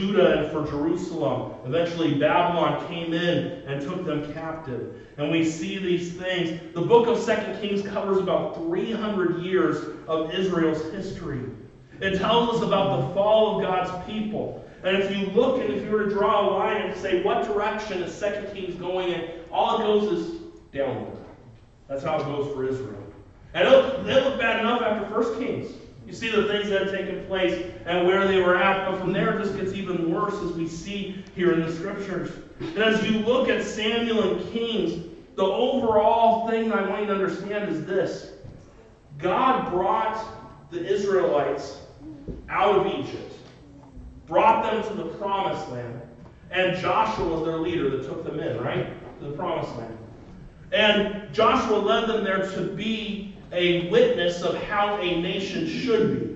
Judah and for Jerusalem. Eventually, Babylon came in and took them captive. And we see these things. The book of Second Kings covers about 300 years of Israel's history. It tells us about the fall of God's people. And if you look and if you were to draw a line and say what direction is Second Kings going in, all it goes is downward. That's how it goes for Israel. And it'll, it'll look bad enough after First Kings. You see the things that had taken place and where they were at, but from there it just gets even worse as we see here in the scriptures. And as you look at Samuel and Kings, the overall thing I want you to understand is this God brought the Israelites out of Egypt, brought them to the promised land, and Joshua was their leader that took them in, right? To the promised land. And Joshua led them there to be a witness of how a nation should be.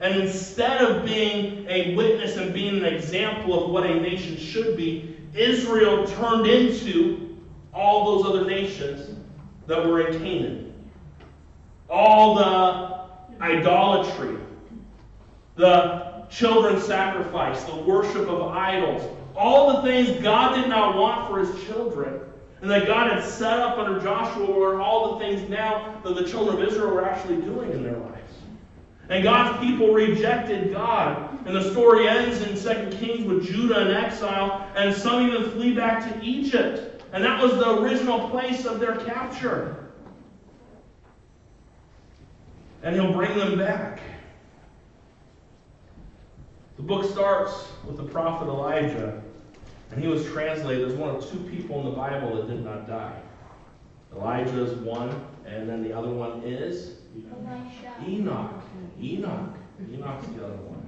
And instead of being a witness and being an example of what a nation should be, Israel turned into all those other nations that were in Canaan. All the idolatry, the children's sacrifice, the worship of idols, all the things God did not want for his children and that God had set up under Joshua were all the things now that the children of Israel were actually doing in their lives. And God's people rejected God. And the story ends in 2 Kings with Judah in exile, and some even flee back to Egypt. And that was the original place of their capture. And he'll bring them back. The book starts with the prophet Elijah. And he was translated as one of two people in the Bible that did not die. Elijah is one, and then the other one is Enoch. Enoch. Enoch's the other one.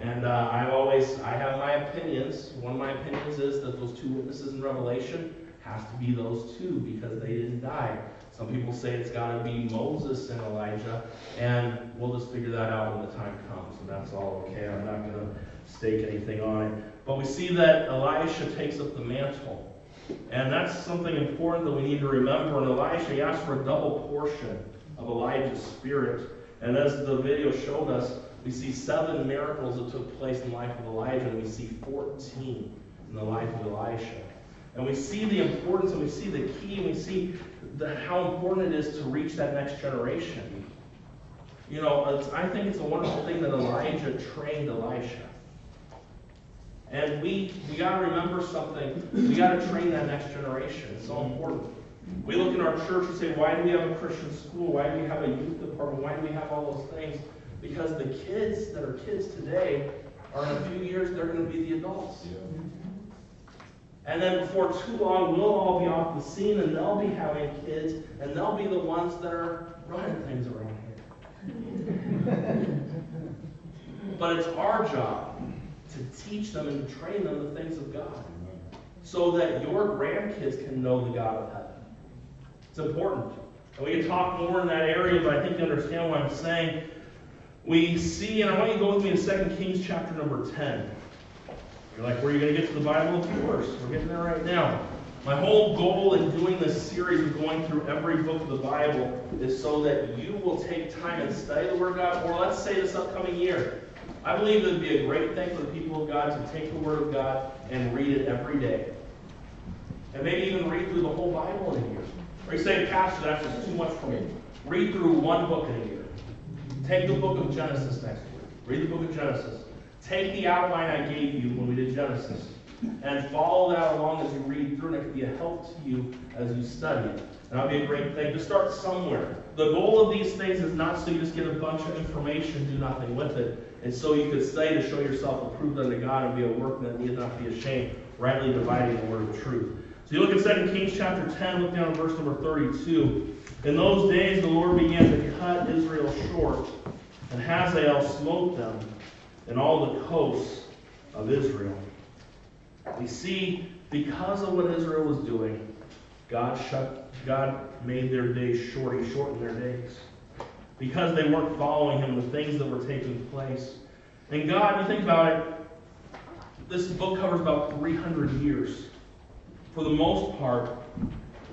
And uh, I've always, I have my opinions. One of my opinions is that those two witnesses in Revelation has to be those two because they didn't die. Some people say it's got to be Moses and Elijah, and we'll just figure that out when the time comes, and that's all okay. I'm not going to stake anything on it. But we see that Elisha takes up the mantle. And that's something important that we need to remember. And Elisha, asked for a double portion of Elijah's spirit. And as the video showed us, we see seven miracles that took place in the life of Elijah, and we see 14 in the life of Elisha. And we see the importance, and we see the key, and we see the, how important it is to reach that next generation. You know, I think it's a wonderful thing that Elijah trained Elisha. And we we got to remember something. We got to train that next generation. It's so important. We look in our church and say, why do we have a Christian school? Why do we have a youth department? Why do we have all those things? Because the kids that are kids today are in a few years, they're going to be the adults. Yeah. And then before too long, we'll all be off the scene and they'll be having kids and they'll be the ones that are running things around here. but it's our job to teach them and to train them the things of God so that your grandkids can know the God of heaven. It's important. And we can talk more in that area, but I think you understand what I'm saying. We see, and I want you to go with me to 2 Kings chapter number 10. You're like, where are you going to get to the Bible? Of course. We're getting there right now. My whole goal in doing this series of going through every book of the Bible is so that you will take time and study the Word of God, or let's say this upcoming year, I believe it would be a great thing for the people of God to take the Word of God and read it every day. And maybe even read through the whole Bible in a year. Or you say, Pastor, that's just too much for me. Read through one book in a year. Take the book of Genesis next week. Read the book of Genesis. Take the outline I gave you when we did Genesis and follow that along as you read through, and it can be a help to you as you study it. And that'll be a great thing to start somewhere. The goal of these things is not so you just get a bunch of information, do nothing with it. It's so you could study to show yourself approved unto God and be a workman that need not be ashamed, rightly dividing the word of truth. So you look at 2 Kings chapter 10, look down at verse number 32. In those days the Lord began to cut Israel short, and Hazael smote them and all the coasts of Israel. We see because of what Israel was doing, God shut God made their days short. He shortened their days. Because they weren't following him, the things that were taking place. And God, you think about it, this book covers about 300 years. For the most part,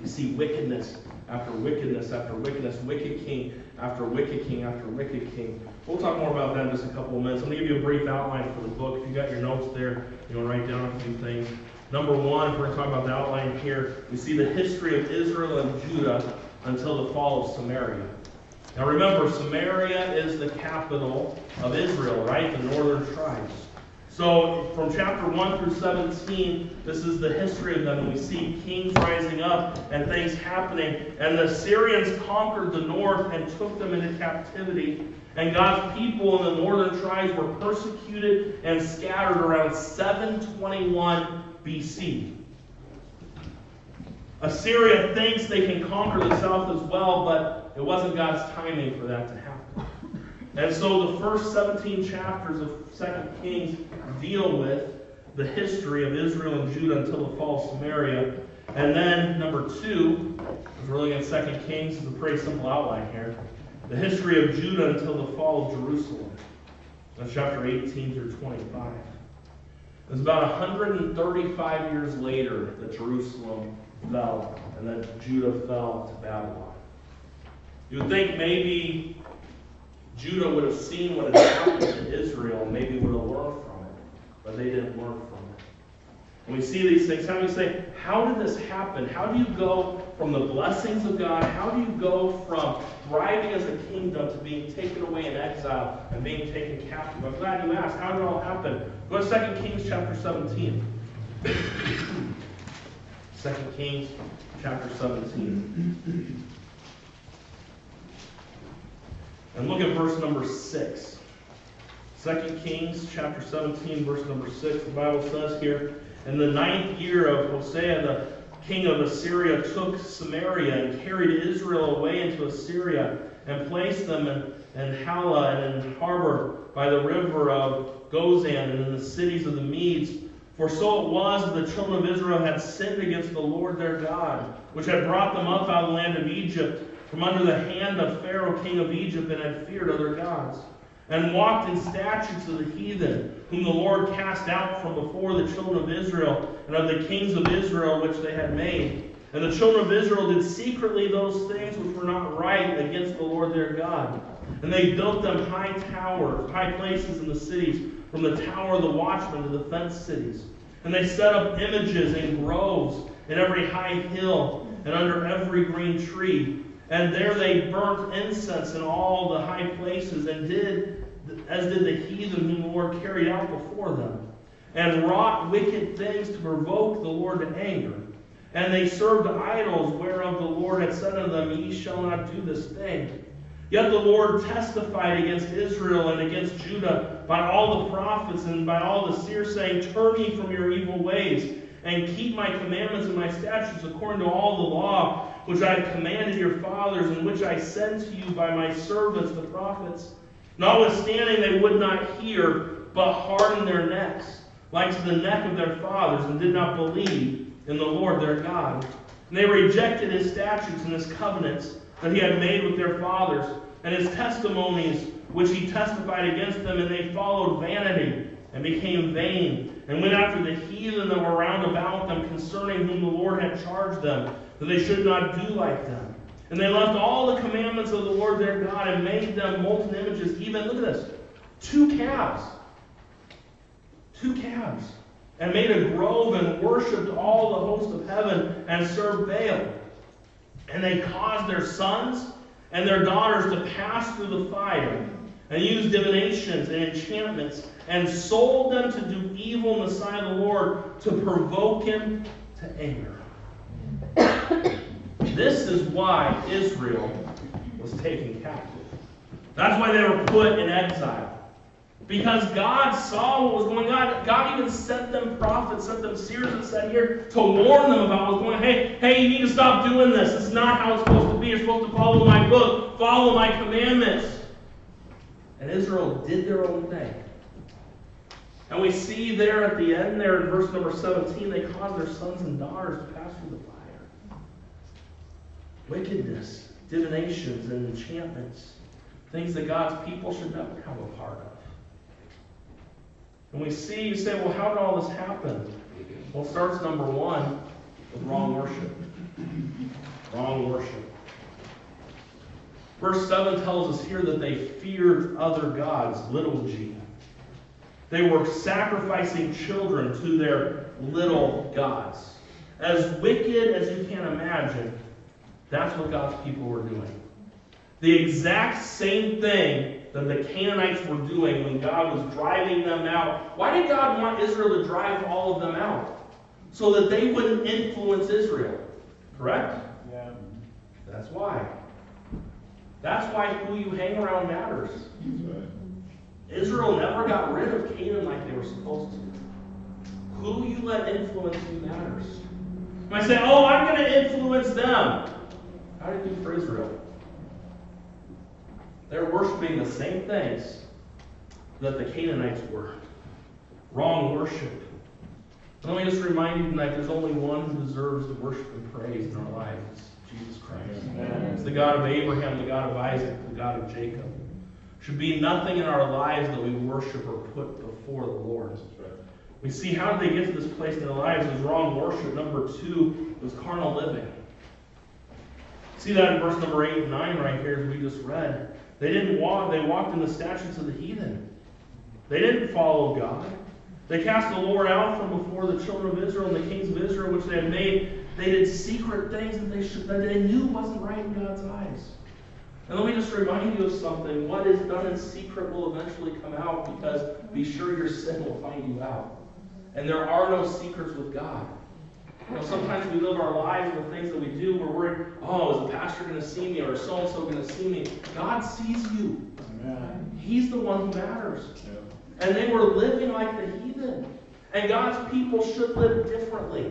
you see wickedness after wickedness after wickedness, wicked king after wicked king after wicked king We'll talk more about that in just a couple of minutes. I'm going to give you a brief outline for the book. If you got your notes there, you to write down a few things. Number one, if we're going to talk about the outline here, we see the history of Israel and Judah until the fall of Samaria. Now remember, Samaria is the capital of Israel, right? The northern tribes. So from chapter 1 through 17, this is the history of them. We see kings rising up and things happening. And the Syrians conquered the north and took them into captivity. And God's people in the northern tribes were persecuted and scattered around 721 BC. Assyria thinks they can conquer the south as well, but it wasn't God's timing for that to happen. And so the first 17 chapters of 2 Kings deal with the history of Israel and Judah until the fall of Samaria. And then number two is really in 2 Kings, is a pretty simple outline here. The history of Judah until the fall of Jerusalem. That's chapter 18 through 25. It's about 135 years later that Jerusalem fell and that Judah fell to Babylon. You would think maybe Judah would have seen what had happened to Israel, and maybe would have learned from it, but they didn't learn from it. And we see these things, how do you say, how did this happen? How do you go from the blessings of God? How do you go from thriving as a kingdom to being taken away in exile and being taken captive? I'm glad you asked. How did it all happen? Go to 2 Kings chapter 17. 2 Kings chapter 17. And look at verse number 6. 2 Kings chapter 17, verse number 6. The Bible says here, In the ninth year of Hosea, the king of Assyria took Samaria and carried Israel away into Assyria and placed them in, in Halah and in Habor by the river of Gozan and in the cities of the Medes. For so it was that the children of Israel had sinned against the Lord their God, which had brought them up out of the land of Egypt from under the hand of Pharaoh, king of Egypt, and had feared other gods, and walked in statutes of the heathen, whom the Lord cast out from before the children of Israel, and of the kings of Israel which they had made. And the children of Israel did secretly those things which were not right against the Lord their God. And they built them high towers, high places in the cities, from the tower of the watchman to the fenced cities. And they set up images in groves, in every high hill, and under every green tree and there they burnt incense in all the high places, and did as did the heathen whom the Lord carried out before them, and wrought wicked things to provoke the Lord to anger. And they served idols, whereof the Lord had said unto them, Ye shall not do this thing. Yet the Lord testified against Israel and against Judah by all the prophets and by all the seers, saying, Turn ye from your evil ways, and keep my commandments and my statutes according to all the law which I commanded your fathers, and which I sent to you by my servants the prophets. Notwithstanding, they would not hear, but hardened their necks, like to the neck of their fathers, and did not believe in the Lord their God. And they rejected his statutes and his covenants that he had made with their fathers, and his testimonies which he testified against them, and they followed vanity and became vain, and went after the heathen that were round about them concerning whom the Lord had charged them that they should not do like them. And they left all the commandments of the Lord their God and made them molten images, even, look at this, two calves. Two calves. And made a grove and worshipped all the host of heaven and served Baal. And they caused their sons and their daughters to pass through the fire and used divinations and enchantments and sold them to do evil in the sight of the Lord to provoke him to anger. This is why Israel was taken captive. That's why they were put in exile. Because God saw what was going on. God even sent them prophets, sent them seers and said here to warn them about what was going on. Hey, hey, you need to stop doing this. This is not how it's supposed to be. You're supposed to follow my book, follow my commandments. And Israel did their own thing. And we see there at the end, there in verse number 17, they caused their sons and daughters to pass through the fire wickedness, divinations, and enchantments. Things that God's people should never have a part of. And we see, you say, well, how did all this happen? Well, starts number one with wrong worship. Wrong worship. Verse 7 tells us here that they feared other gods, little g. They were sacrificing children to their little gods. As wicked as you can imagine, that's what God's people were doing. The exact same thing that the Canaanites were doing when God was driving them out. Why did God want Israel to drive all of them out? So that they wouldn't influence Israel. Correct? Yeah. That's why. That's why who you hang around matters. Israel never got rid of Canaan like they were supposed to. Who you let influence you matters. You might say, oh, I'm going to influence them. How did you do for Israel? They're worshiping the same things that the Canaanites were. Wrong worship. Let me just remind you tonight there's only one who deserves the worship and praise in our lives. Jesus Christ. It's the God of Abraham, the God of Isaac, the God of Jacob. Should be nothing in our lives that we worship or put before the Lord. We see how did they get to this place in their lives? Was wrong worship. Number two was carnal living. See that in verse number eight and nine right here, as we just read. They didn't walk, they walked in the statutes of the heathen. They didn't follow God. They cast the Lord out from before the children of Israel and the kings of Israel, which they had made. They did secret things that they should, that they knew wasn't right in God's eyes. And let me just remind you of something. What is done in secret will eventually come out because be sure your sin will find you out. And there are no secrets with God. You know, sometimes we live our lives with things that we do. We're worried, oh, is the pastor going to see me or is so and so going to see me? God sees you. Amen. He's the one who matters. Yeah. And they were living like the heathen. And God's people should live differently.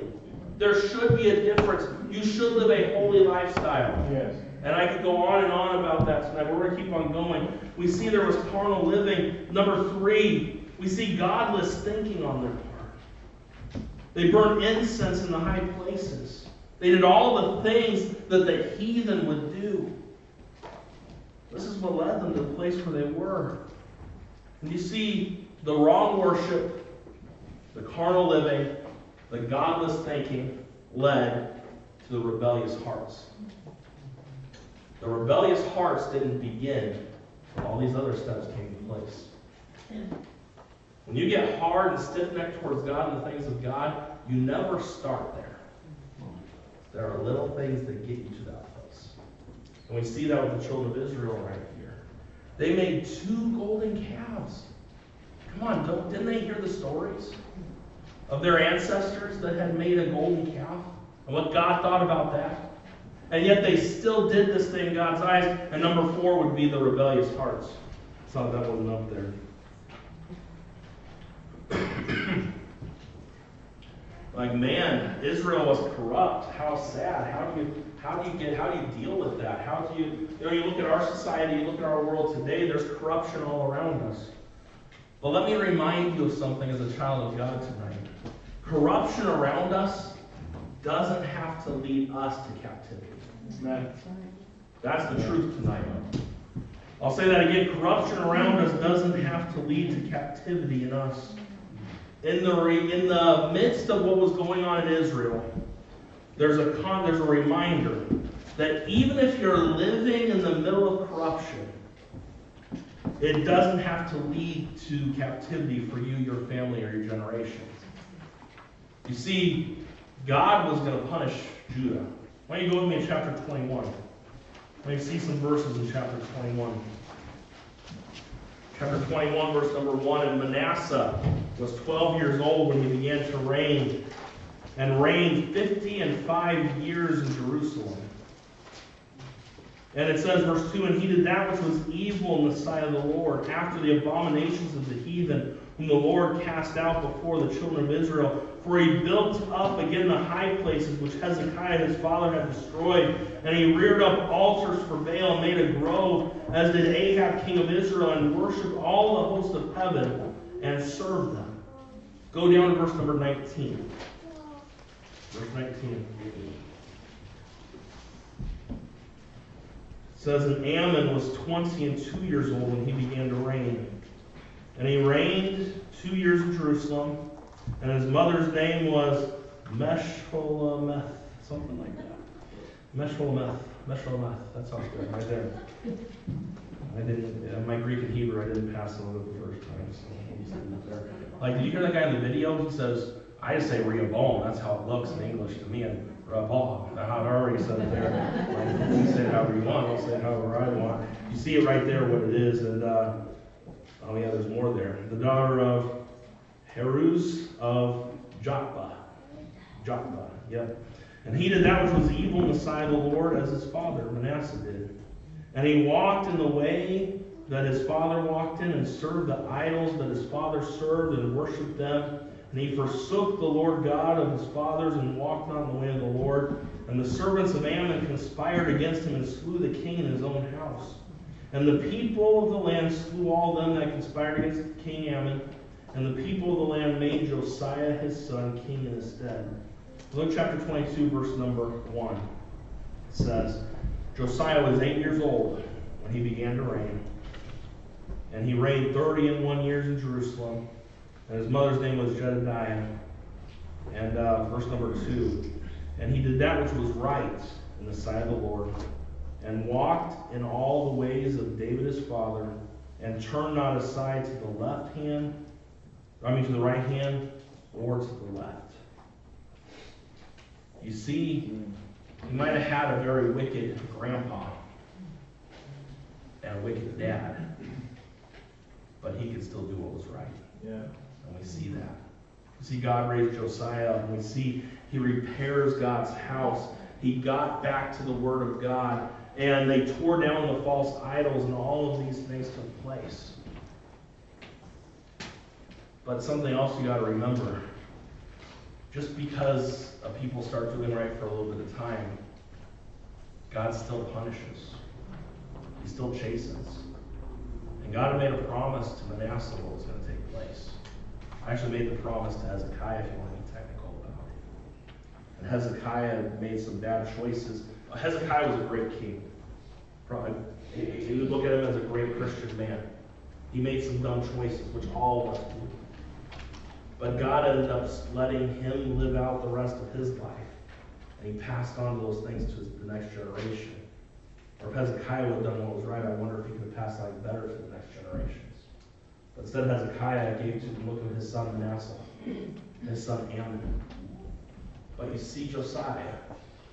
There should be a difference. You should live a holy lifestyle. Yes. And I could go on and on about that tonight, we're going to keep on going. We see there was carnal living. Number three, we see godless thinking on their part. They burned incense in the high places. They did all the things that the heathen would do. This is what led them to the place where they were. And you see the wrong worship, the carnal living, the godless thinking led to the rebellious hearts. The rebellious hearts didn't begin when all these other steps came into place. When you get hard and stiff necked towards God and the things of God, you never start there. There are little things that get you to that place. And we see that with the children of Israel right here. They made two golden calves. Come on, don't, didn't they hear the stories of their ancestors that had made a golden calf? And what God thought about that? And yet they still did this thing in God's eyes. And number four would be the rebellious hearts. Saw that wasn't up there. like man, Israel was corrupt. How sad. How do you how do you get how do you deal with that? How do you you know you look at our society, you look at our world today, there's corruption all around us. But let me remind you of something as a child of God tonight. Corruption around us doesn't have to lead us to captivity. Amen. That's the truth tonight. I'll say that again. Corruption around us doesn't have to lead to captivity in us. In the, re, in the midst of what was going on in Israel, there's a, con, there's a reminder that even if you're living in the middle of corruption, it doesn't have to lead to captivity for you, your family, or your generation. You see, God was going to punish Judah. Why don't you go with me in chapter 21? Let me see some verses in chapter 21. Chapter 21, verse number 1. And Manasseh was 12 years old when he began to reign, and reigned 50 and 5 years in Jerusalem. And it says, verse 2 And he did that which was evil in the sight of the Lord, after the abominations of the heathen, whom the Lord cast out before the children of Israel. For he built up again the high places which Hezekiah his father had destroyed. And he reared up altars for Baal and made a grove, as did Ahab king of Israel, and worshipped all the hosts of heaven and served them. Go down to verse number 19. Verse 19. Says, And Amon was 20 and 2 years old when he began to reign. And he reigned two years in Jerusalem, and his mother's name was Meshulameth, something like that. Meshpolemeth. Meshulameth, that sounds good, right there. I didn't, my Greek and Hebrew, I didn't pass over the first time, so there. Like, did you hear that guy in the video? He says, I just say Rehoboam, that's how it looks in English to me, and Rehoboam, I already said it there. Like, you say it however you want, I'll say it however I want. You see it right there, what it is, and, uh, oh yeah, there's more there. The daughter of Heruz of Jotbah. Jotbah, yep. And he did that which was evil in the sight of the Lord as his father Manasseh did. And he walked in the way that his father walked in and served the idols that his father served and worshipped them. And he forsook the Lord God of his fathers and walked not in the way of the Lord. And the servants of Amon conspired against him and slew the king in his own house. And the people of the land slew all them that conspired against King Amon. And the people of the land made Josiah his son king in his stead. Luke chapter 22, verse number 1. It says, Josiah was eight years old when he began to reign. And he reigned thirty and one years in Jerusalem. And his mother's name was Jedediah. And uh, verse number 2. And he did that which was right in the sight of the Lord, and walked in all the ways of David his father, and turned not aside to the left hand, I mean to the right hand, or to the left. You see, he might have had a very wicked grandpa and a wicked dad, but he could still do what was right. Yeah. And we see that. We see God raise Josiah, and we see he repairs God's house. He got back to the Word of God, and they tore down the false idols, and all of these things took place. But something else you got to remember just because a people start doing right for a little bit of time, God still punishes. He still chastens. And God had made a promise to Manasseh what was going to take place. I actually made the promise to Hezekiah, if you want to be technical about it. And Hezekiah made some bad choices. Hezekiah was a great king. Probably, uh, you would look at him as a great Christian man. He made some dumb choices, which all of us do. But God ended up letting him live out the rest of his life. And he passed on those things to the next generation. Or if Hezekiah would have done what was right, I wonder if he could have passed on better to the next generations. Instead, Hezekiah gave to the look of his son Manasseh, his son Amon. But you see Josiah,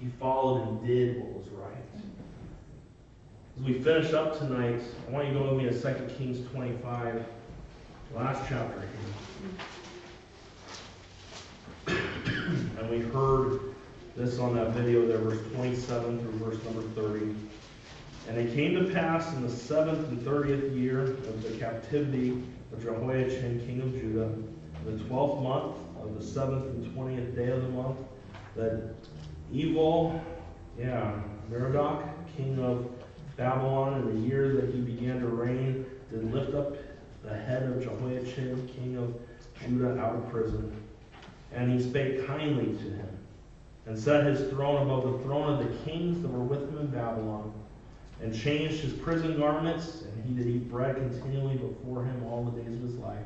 he followed and did what was right. As we finish up tonight, I want you to go with me to 2 Kings 25, last chapter here. and we heard this on that video there, verse 27 through verse number 30. And it came to pass in the seventh and thirtieth year of the captivity of Jehoiachin, king of Judah, in the twelfth month of the seventh and twentieth day of the month, that evil, yeah, Merodach, king of Babylon, in the year that he began to reign, did lift up the head of Jehoiachin, king of Judah, out of prison. And he spake kindly to him, and set his throne above the throne of the kings that were with him in Babylon, and changed his prison garments, and he did eat bread continually before him all the days of his life.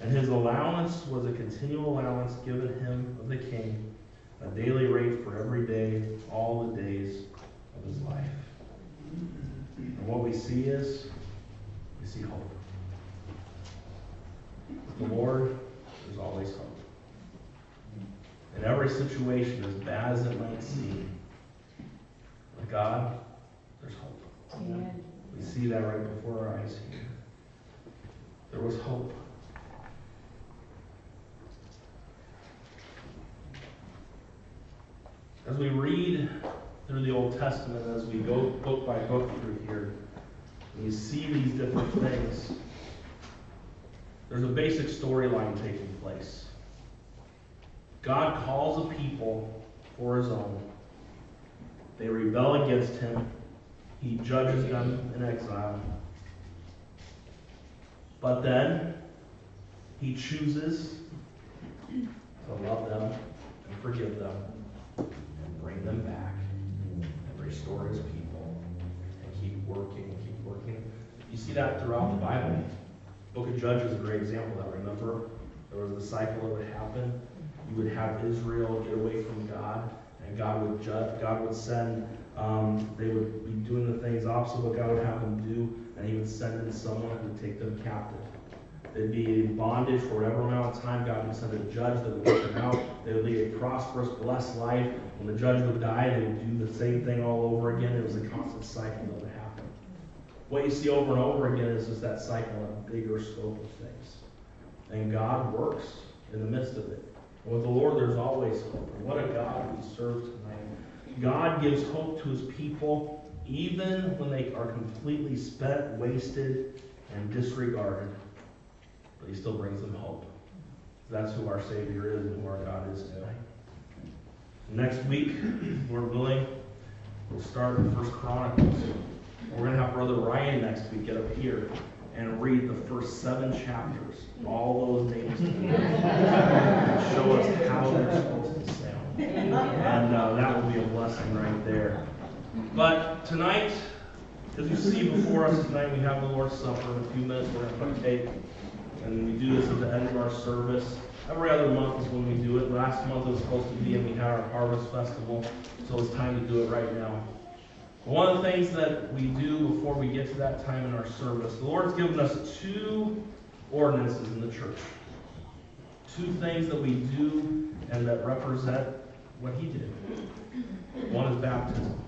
And his allowance was a continual allowance given him of the king, a daily rate for every day, all the days of his life. And what we see is, we see hope. With the Lord, there's always hope. In every situation, as bad as it might seem, with God. Amen. We see that right before our eyes here. There was hope. As we read through the Old Testament, as we go book by book through here, you see these different things, there's a basic storyline taking place. God calls a people for his own. They rebel against him. He judges them in exile. But then he chooses to love them and forgive them and bring them back and restore his people and keep working and keep working. You see that throughout the Bible. Book of Judges is a great example of that. Remember, there was the cycle that would happen. You would have Israel get away from God, And God would judge, God would send, um, they would be doing the things opposite of what God would have them do, and He would send in someone would take them captive. They'd be in bondage for whatever amount of time. God would send a judge that would them out. They would lead a prosperous, blessed life. When the judge would die, they would do the same thing all over again. It was a constant cycle that would happen. What you see over and over again is just that cycle in a bigger scope of things. And God works in the midst of it. And with the Lord, there's always hope. What a God we serve tonight. God gives hope to his people even when they are completely spent, wasted, and disregarded. But he still brings them hope. That's who our Savior is and who our God is tonight. Next week, Lord willing, we'll start in First Chronicles. We're going to have Brother Ryan next week get up here and read the first seven chapters, all those names, and show us how they're supposed to. And uh, that will be a blessing right there. But tonight, as you see before us tonight, we have the Lord's Supper. In a few minutes, we're going to partake. And we do this at the end of our service. Every other month is when we do it. Last month it was supposed to be, and we had our Harvest Festival. So it's time to do it right now. One of the things that we do before we get to that time in our service, the Lord's given us two ordinances in the church. Two things that we do and that represent what He did. One is baptism.